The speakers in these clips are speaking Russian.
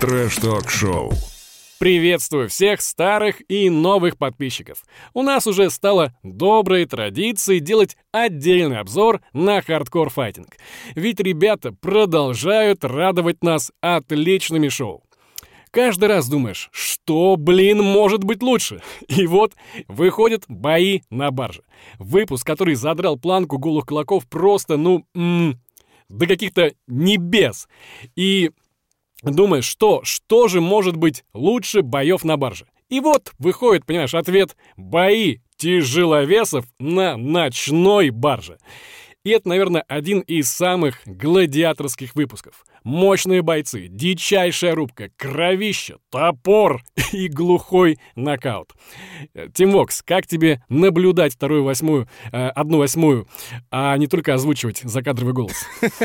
Трэш-ток-шоу. Приветствую всех старых и новых подписчиков. У нас уже стало доброй традицией делать отдельный обзор на Hardcore Fighting. Ведь ребята продолжают радовать нас отличными шоу. Каждый раз думаешь, что, блин, может быть лучше? И вот выходят бои на барже. Выпуск, который задрал планку голых кулаков просто, ну, м- до каких-то небес. И думаешь, что, что же может быть лучше боев на барже? И вот выходит, понимаешь, ответ «Бои тяжеловесов на ночной барже». И это, наверное, один из самых гладиаторских выпусков. Мощные бойцы, дичайшая рубка, кровище, топор и глухой нокаут. Тим Вокс, как тебе наблюдать вторую восьмую, э, одну восьмую, а не только озвучивать закадровый голос?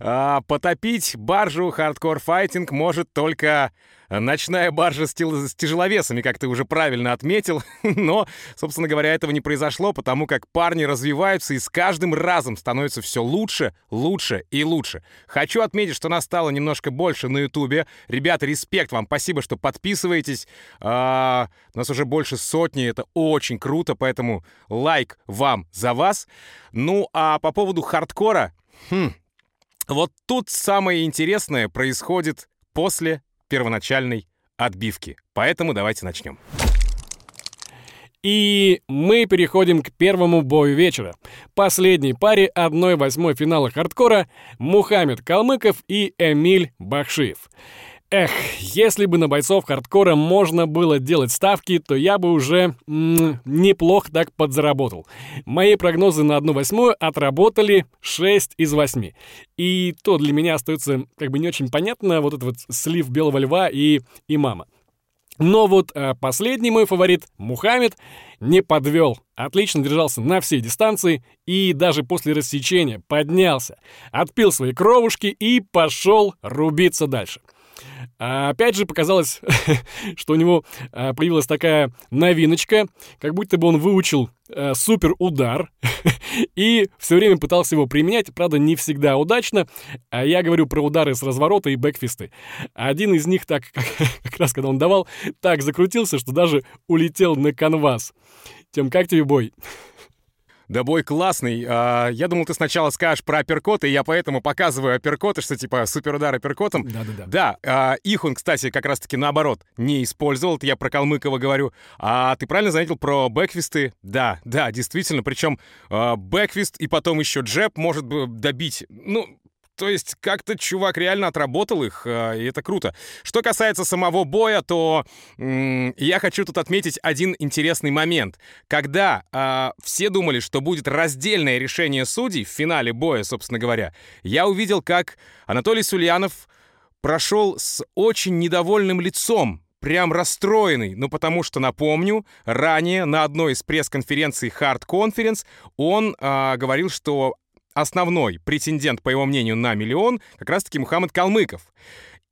А, Потопить баржу Hardcore Fighting может только ночная баржа с, тел- с тяжеловесами, как ты уже правильно отметил. Но, собственно говоря, этого не произошло, потому как парни развиваются и с каждым разом становятся все лучше, лучше и лучше. Хочу отметить, что нас стало немножко больше на Ютубе. Ребята, респект вам, спасибо, что подписываетесь. А, нас уже больше сотни, это очень круто, поэтому лайк вам за вас. Ну, а по поводу хардкора... Хм, вот тут самое интересное происходит после первоначальной отбивки. Поэтому давайте начнем. И мы переходим к первому бою вечера. Последней паре 1-8 финала хардкора Мухаммед Калмыков и Эмиль Бахшиев. Эх, если бы на бойцов хардкора можно было делать ставки, то я бы уже м, неплохо так подзаработал. Мои прогнозы на 1-8 отработали 6 из 8. И то для меня остается как бы не очень понятно вот этот вот слив Белого Льва и Имама. Но вот э, последний мой фаворит, Мухаммед, не подвел. Отлично держался на всей дистанции и даже после рассечения поднялся, отпил свои кровушки и пошел рубиться дальше. А опять же показалось, что у него а, появилась такая новиночка, как будто бы он выучил а, супер удар и все время пытался его применять, правда, не всегда удачно. А я говорю про удары с разворота и бэкфисты. Один из них так, как, как раз когда он давал, так закрутился, что даже улетел на канвас. Тем, как тебе бой? Да бой классный. А, я думал, ты сначала скажешь про апперкоты, и я поэтому показываю апперкоты, что типа суперудар апперкотом. Да-да-да. Да, а, их он, кстати, как раз-таки наоборот не использовал. Это я про Калмыкова говорю. А ты правильно заметил про бэкфисты? Да, да, действительно. Причем а, бэкфист и потом еще джеб может добить. Ну, то есть как-то чувак реально отработал их, э, и это круто. Что касается самого боя, то я хочу тут отметить один интересный момент. Когда э, все думали, что будет раздельное решение судей в финале боя, собственно говоря, я увидел, как Анатолий Сульянов прошел с очень недовольным лицом, прям расстроенный, ну потому что, напомню, ранее на одной из пресс-конференций Hard Conference он э, говорил, что основной претендент, по его мнению, на миллион как раз-таки Мухаммад Калмыков.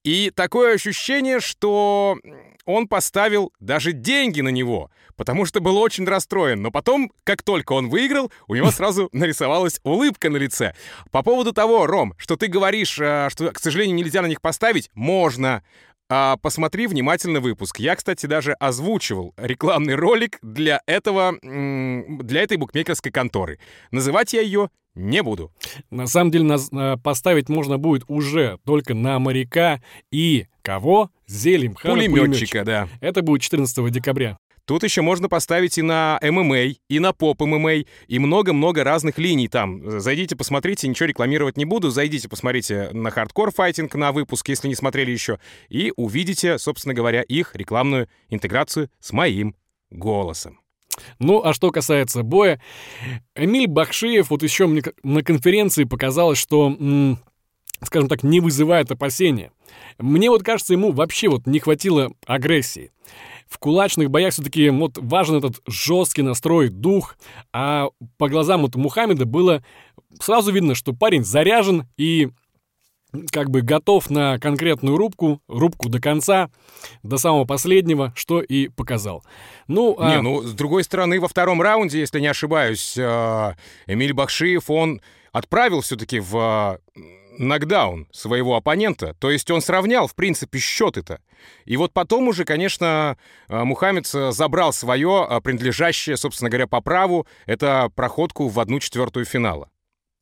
И такое ощущение, что он поставил даже деньги на него, потому что был очень расстроен. Но потом, как только он выиграл, у него сразу нарисовалась улыбка на лице. По поводу того, Ром, что ты говоришь, э, что, к сожалению, нельзя на них поставить, можно. А, посмотри внимательно выпуск. Я, кстати, даже озвучивал рекламный ролик для этого, для этой букмекерской конторы. Называть я ее не буду. На самом деле нас э, поставить можно будет уже только на моряка и кого? Зелим Пулеметчика, да. Это будет 14 декабря. Тут еще можно поставить и на ММА, и на поп-ММА, и много-много разных линий там. Зайдите, посмотрите, ничего рекламировать не буду. Зайдите, посмотрите на Hardcore Fighting на выпуск, если не смотрели еще, и увидите, собственно говоря, их рекламную интеграцию с моим голосом. Ну, а что касается боя, Эмиль Бахшиев, вот еще мне на конференции показалось, что, скажем так, не вызывает опасения. Мне вот кажется, ему вообще вот не хватило агрессии. В кулачных боях все-таки вот важен этот жесткий настрой, дух, а по глазам вот Мухаммеда было сразу видно, что парень заряжен и как бы готов на конкретную рубку, рубку до конца, до самого последнего, что и показал. Ну, Не, а... ну, с другой стороны, во втором раунде, если не ошибаюсь, э, Эмиль Бахшиев, он отправил все-таки в, э, нокдаун своего оппонента, то есть он сравнял, в принципе, счет это. И вот потом уже, конечно, э, Мухаммед забрал свое, принадлежащее, собственно говоря, по праву, это проходку в одну четвертую финала.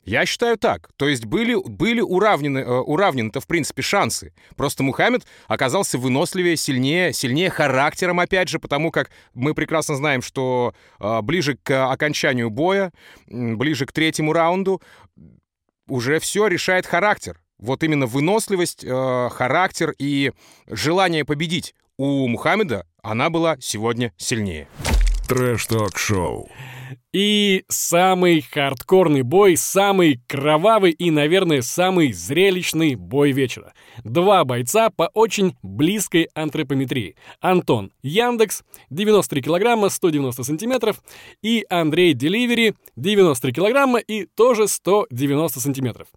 Я считаю так. То есть были, были уравнены, э, уравнены-то, в принципе, шансы. Просто Мухаммед оказался выносливее, сильнее, сильнее характером, опять же, потому как мы прекрасно знаем, что э, ближе к окончанию боя, ближе к третьему раунду, уже все решает характер. Вот именно выносливость, э, характер и желание победить у Мухаммеда, она была сегодня сильнее. Трэш-ток-шоу. И самый хардкорный бой, самый кровавый и, наверное, самый зрелищный бой вечера. Два бойца по очень близкой антропометрии. Антон Яндекс, 93 килограмма, 190 сантиметров, и Андрей Деливери, 93 килограмма и тоже 190 сантиметров.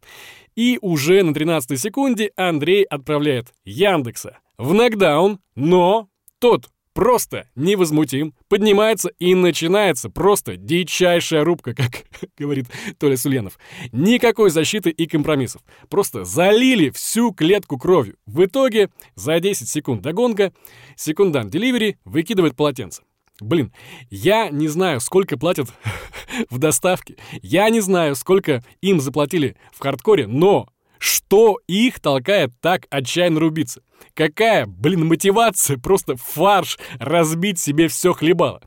И уже на 13 секунде Андрей отправляет Яндекса в нокдаун, но тот просто невозмутим, поднимается и начинается просто дичайшая рубка, как говорит Толя Суленов. Никакой защиты и компромиссов. Просто залили всю клетку кровью. В итоге за 10 секунд до гонга секундант деливери выкидывает полотенце. Блин, я не знаю, сколько платят в доставке. Я не знаю, сколько им заплатили в хардкоре, но что их толкает так отчаянно рубиться? Какая, блин, мотивация просто фарш разбить себе все хлебало?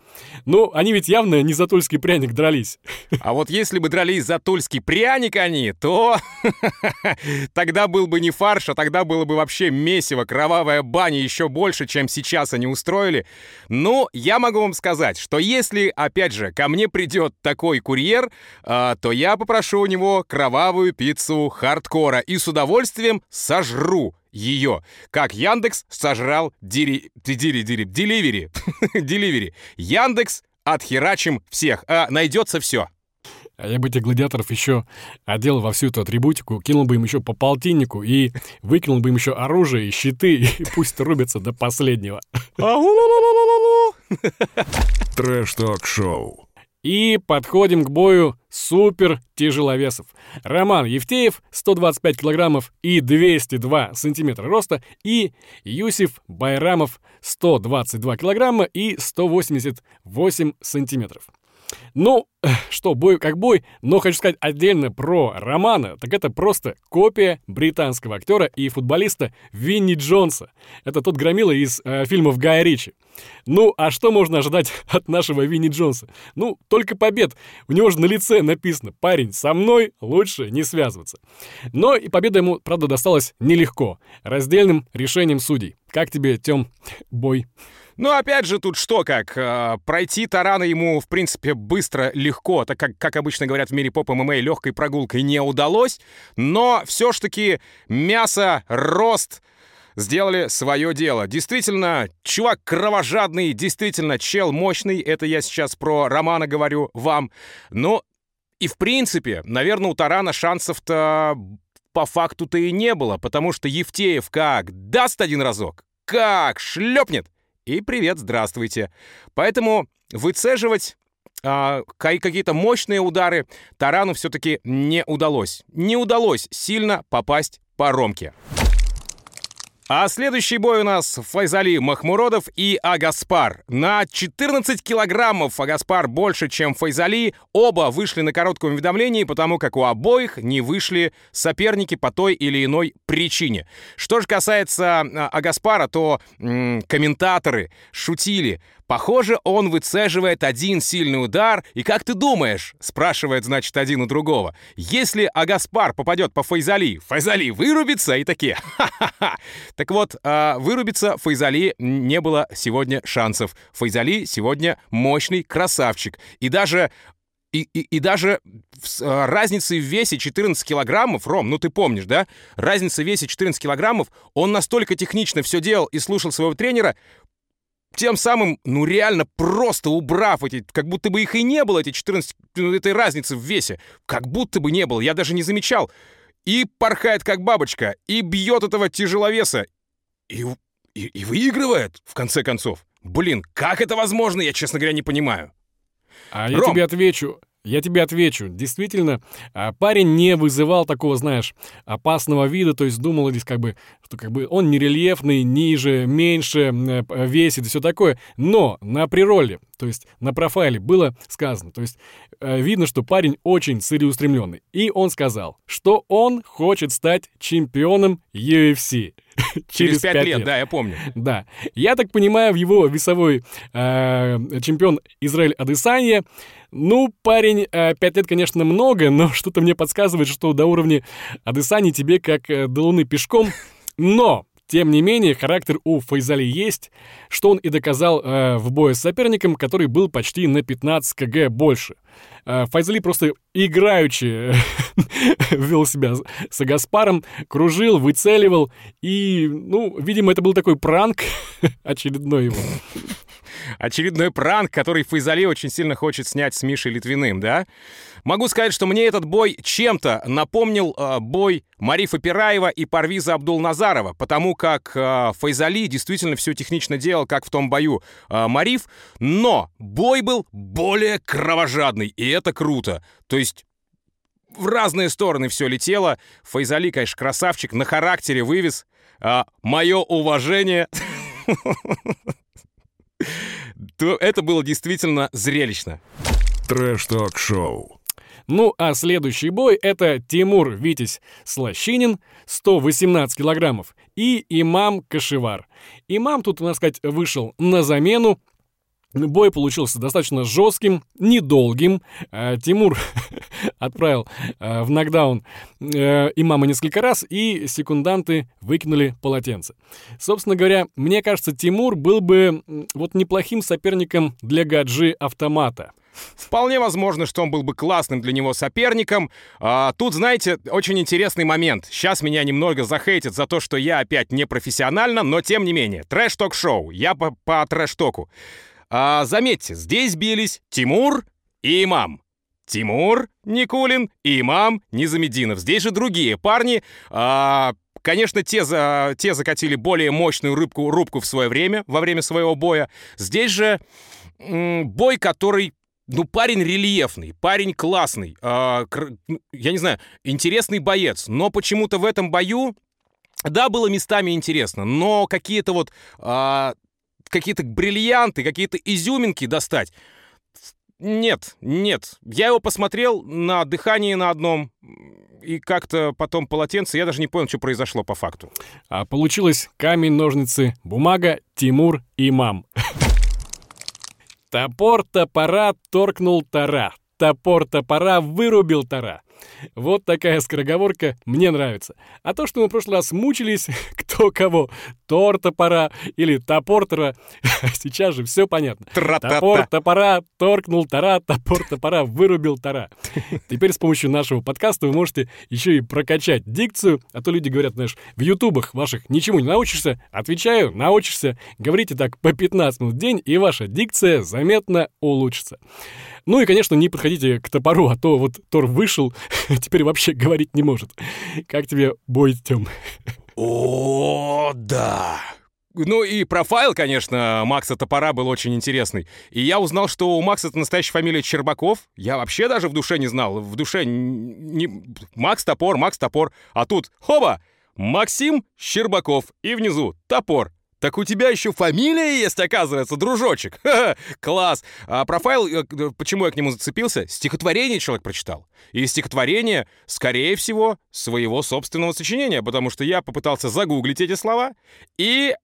Ну, они ведь явно не за тульский пряник дрались. А вот если бы дрались за тульский пряник они, то тогда был бы не фарш, а тогда было бы вообще месиво, кровавая баня еще больше, чем сейчас они устроили. Ну, я могу вам сказать, что если, опять же, ко мне придет такой курьер, э, то я попрошу у него кровавую пиццу хардкора и с удовольствием сожру ее, как Яндекс сожрал дири... дири... дири... Деливери. Деливери. Яндекс отхерачим всех. А, найдется все. А я бы этих гладиаторов еще одел во всю эту атрибутику, кинул бы им еще по полтиннику и выкинул бы им еще оружие и щиты, и пусть рубятся до последнего. Трэш-ток-шоу. И подходим к бою супер тяжеловесов. Роман Евтеев, 125 килограммов и 202 сантиметра роста, и Юсиф Байрамов, 122 килограмма и 188 сантиметров. Ну, что, бой как бой, но хочу сказать отдельно про Романа, так это просто копия британского актера и футболиста Винни Джонса. Это тот громила из э, фильмов Гая Ричи. Ну, а что можно ожидать от нашего Винни Джонса? Ну, только побед. У него же на лице написано «Парень, со мной лучше не связываться». Но и победа ему, правда, досталась нелегко. Раздельным решением судей. Как тебе, Тём, бой? Ну, опять же, тут что как? Э, пройти тарана ему, в принципе, быстро, легко, так как, как обычно говорят в мире поп-ММА, легкой прогулкой не удалось. Но все ж таки мясо, рост сделали свое дело. Действительно, чувак кровожадный, действительно, чел мощный. Это я сейчас про Романа говорю вам. Ну, и в принципе, наверное, у Тарана шансов-то по факту-то и не было, потому что Евтеев как даст один разок, как шлепнет, и привет, здравствуйте. Поэтому выцеживать а, какие-то мощные удары Тарану все-таки не удалось. Не удалось сильно попасть по Ромке. А следующий бой у нас Файзали Махмуродов и Агаспар. На 14 килограммов Агаспар больше, чем Файзали. Оба вышли на коротком уведомлении, потому как у обоих не вышли соперники по той или иной причине. Что же касается а, Агаспара, то м- комментаторы шутили – Похоже, он выцеживает один сильный удар, и как ты думаешь, спрашивает, значит, один у другого, если Агаспар попадет по Файзали, Файзали вырубится, и такие, ха-ха-ха. Так вот, э, вырубиться Файзали не было сегодня шансов. Файзали сегодня мощный красавчик. И даже и, и, и даже с а, разницей в весе 14 килограммов, Ром, ну ты помнишь, да? Разница в весе 14 килограммов, он настолько технично все делал и слушал своего тренера, тем самым, ну реально просто убрав эти, как будто бы их и не было, эти 14, ну, этой разницы в весе. Как будто бы не было, я даже не замечал. И порхает как бабочка, и бьет этого тяжеловеса. И, и, и выигрывает, в конце концов. Блин, как это возможно, я, честно говоря, не понимаю. А Ром. я тебе отвечу. Я тебе отвечу. Действительно, а, парень не вызывал такого, знаешь, опасного вида, то есть думал здесь как бы, что как бы он не рельефный, ниже, меньше э, весит и все такое. Но на прироле, то есть на профайле было сказано, то есть э, видно, что парень очень целеустремленный. И он сказал, что он хочет стать чемпионом UFC. Через пять лет, да, я помню. Да. Я так понимаю, в его весовой э, чемпион Израиль Адесанье ну, парень, э, пять лет, конечно, много, но что-то мне подсказывает, что до уровня Адесани тебе как э, до луны пешком. Но, тем не менее, характер у Файзали есть, что он и доказал э, в бою с соперником, который был почти на 15 кг больше. Э, Файзали просто играючи вел себя с Агаспаром, кружил, выцеливал, и, ну, видимо, это был такой пранк очередной его. Очередной пранк, который Файзали очень сильно хочет снять с Мишей Литвиным, да? Могу сказать, что мне этот бой чем-то напомнил э, бой Марифа Пираева и Парвиза Абдул-Назарова, потому как э, Файзали действительно все технично делал, как в том бою э, Мариф, но бой был более кровожадный, и это круто. То есть в разные стороны все летело. Файзали, конечно, красавчик, на характере вывез. А, мое уважение. то это было действительно зрелищно. Трэш-ток-шоу. Ну, а следующий бой — это Тимур Витязь Слащинин, 118 килограммов, и Имам Кашевар. Имам тут, надо сказать, вышел на замену, Бой получился достаточно жестким, недолгим. А, Тимур отправил а, в нокдаун э, имама несколько раз, и секунданты выкинули полотенце. Собственно говоря, мне кажется, Тимур был бы вот неплохим соперником для Гаджи автомата. Вполне возможно, что он был бы классным для него соперником. А, тут, знаете, очень интересный момент. Сейчас меня немного захейтят за то, что я опять не профессионально, но тем не менее. Трэш-ток-шоу. Я по, по трэш-току. А, заметьте, здесь бились Тимур и Имам. Тимур Никулин и Имам Низамединов. Здесь же другие парни. А, конечно, те, за, те закатили более мощную рыбку, рубку в свое время, во время своего боя. Здесь же м, бой, который ну, парень рельефный, парень классный, э, я не знаю, интересный боец, но почему-то в этом бою, да, было местами интересно, но какие-то вот э, какие-то бриллианты, какие-то изюминки достать. Нет, нет. Я его посмотрел на дыхании на одном, и как-то потом полотенце, я даже не понял, что произошло по факту. А получилось камень, ножницы, бумага, Тимур и мам. Топор топора торкнул тара. Топор топора вырубил тара. Вот такая скороговорка мне нравится. А то, что мы в прошлый раз мучились, кто кого, торта пора или топортера, сейчас же все понятно. Топор топора, торкнул тара, топор топора, вырубил тара. Теперь с помощью нашего подкаста вы можете еще и прокачать дикцию, а то люди говорят, знаешь, в ютубах ваших ничему не научишься. Отвечаю, научишься. Говорите так по 15 минут в день, и ваша дикция заметно улучшится. Ну и, конечно, не подходите к топору, а то вот Тор вышел, теперь вообще говорить не может. Как тебе бой, Тём? О, да! Ну и профайл, конечно, Макса Топора был очень интересный. И я узнал, что у Макса это настоящая фамилия Чербаков. Я вообще даже в душе не знал. В душе не... Макс Топор, Макс Топор. А тут, хоба, Максим Щербаков. И внизу Топор. Так у тебя еще фамилия есть, оказывается, дружочек. класс. А профайл, э, почему я к нему зацепился? Стихотворение человек прочитал. И стихотворение, скорее всего, своего собственного сочинения, потому что я попытался загуглить эти слова и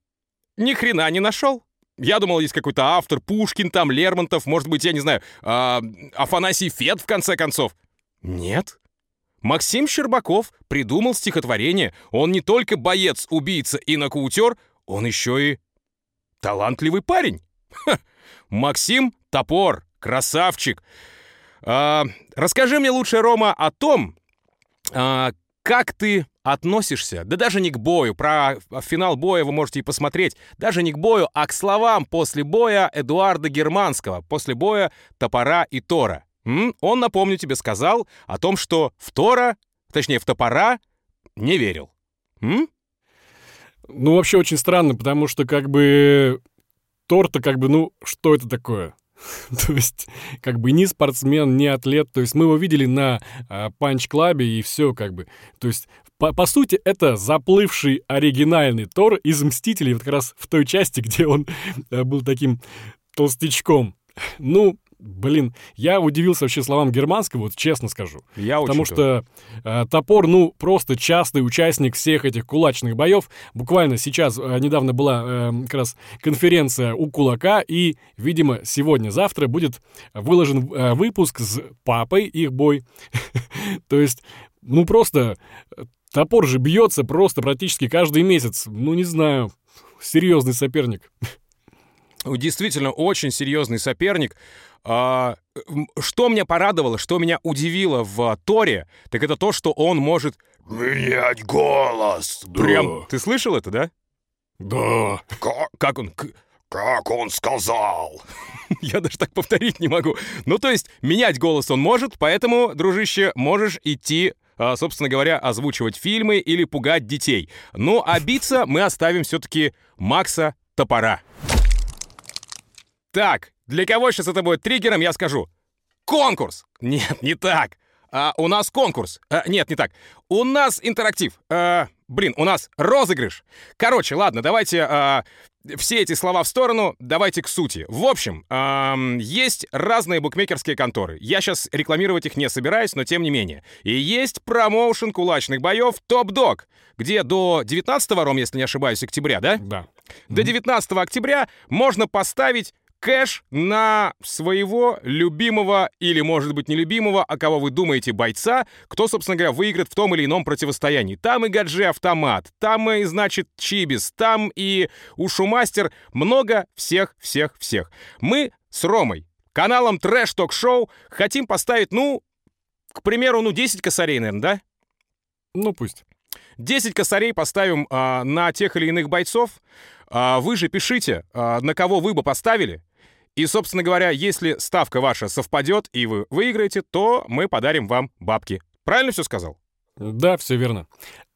ни хрена не нашел. Я думал, есть какой-то автор, Пушкин там, Лермонтов, может быть, я не знаю, э, Афанасий Фет, в конце концов. Нет. Максим Щербаков придумал стихотворение. Он не только боец, убийца и нокаутер, он еще и талантливый парень. Ха! Максим Топор, красавчик. А, расскажи мне лучше, Рома, о том, а, как ты относишься, да даже не к бою, про финал боя вы можете и посмотреть, даже не к бою, а к словам после боя Эдуарда Германского, после боя Топора и Тора. М? Он, напомню тебе, сказал о том, что в Тора, точнее, в Топора не верил. М? Ну, вообще очень странно, потому что как бы Тор-то как бы, ну, что это такое? То есть, как бы ни спортсмен, ни атлет. То есть мы его видели на панч-клабе и все как бы. То есть, по, по сути, это заплывший оригинальный Тор из «Мстителей», вот как раз в той части, где он а, был таким толстячком. Ну, Блин, я удивился вообще словам германского, вот честно скажу. Я Потому что э, топор, ну, просто частый участник всех этих кулачных боев. Буквально сейчас, э, недавно была э, как раз конференция у Кулака, и, видимо, сегодня-завтра будет выложен э, выпуск с папой их бой. То есть, ну, просто э, топор же бьется просто практически каждый месяц. Ну, не знаю, серьезный соперник. Действительно, очень серьезный соперник. А, что меня порадовало, что меня удивило в Торе, так это то, что он может менять голос. Да. Прям, ты слышал это, да? Да. Как, как он? Как он сказал? Я даже так повторить не могу. Ну, то есть, менять голос он может, поэтому, дружище, можешь идти а, собственно говоря, озвучивать фильмы или пугать детей. Ну, а биться мы оставим все-таки Макса Топора. Так, для кого сейчас это будет триггером, я скажу. Конкурс! Нет, не так. А, у нас конкурс. А, нет, не так. У нас интерактив. А, блин, у нас розыгрыш. Короче, ладно, давайте а, все эти слова в сторону, давайте к сути. В общем, а, есть разные букмекерские конторы. Я сейчас рекламировать их не собираюсь, но тем не менее. И есть промоушен кулачных боев Топ Дог, где до 19 ром, если не ошибаюсь, октября, да? Да. До 19 октября можно поставить кэш на своего любимого или, может быть, нелюбимого, а кого вы думаете, бойца, кто, собственно говоря, выиграет в том или ином противостоянии. Там и Гаджи Автомат, там и, значит, Чибис, там и Ушумастер, много всех-всех-всех. Мы с Ромой, каналом Трэш Ток Шоу, хотим поставить, ну, к примеру, ну, 10 косарей, наверное, да? Ну, пусть. 10 косарей поставим а, на тех или иных бойцов. А, вы же пишите, а, на кого вы бы поставили, и, собственно говоря, если ставка ваша совпадет и вы выиграете, то мы подарим вам бабки. Правильно все сказал? Да, все верно.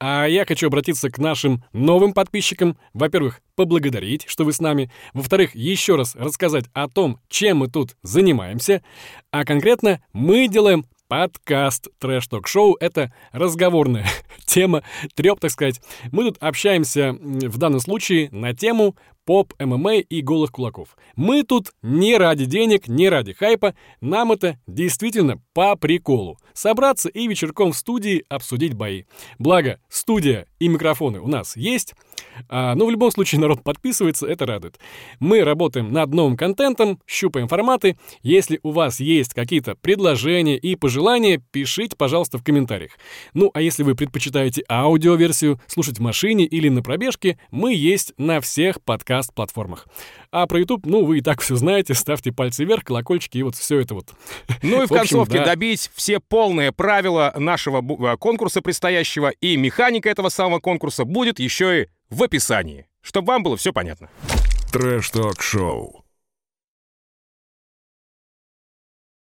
А я хочу обратиться к нашим новым подписчикам. Во-первых, поблагодарить, что вы с нами. Во-вторых, еще раз рассказать о том, чем мы тут занимаемся. А конкретно мы делаем подкаст Трэш Ток Шоу. Это разговорная тема, треп, так сказать. Мы тут общаемся в данном случае на тему поп, ММА и голых кулаков. Мы тут не ради денег, не ради хайпа, нам это действительно по приколу. Собраться и вечерком в студии обсудить бои. Благо, студия и микрофоны у нас есть, а, но в любом случае народ подписывается, это радует. Мы работаем над новым контентом, щупаем форматы. Если у вас есть какие-то предложения и пожелания, пишите, пожалуйста, в комментариях. Ну, а если вы предпочитаете аудиоверсию, слушать в машине или на пробежке, мы есть на всех подкаст-платформах. А про YouTube, ну, вы и так все знаете, ставьте пальцы вверх, колокольчики и вот все это вот. Ну и в, в концовке да. добить все полные правила нашего э, конкурса предстоящего, и механика этого самого конкурса будет еще и в описании, чтобы вам было все понятно. Трэш-ток-шоу.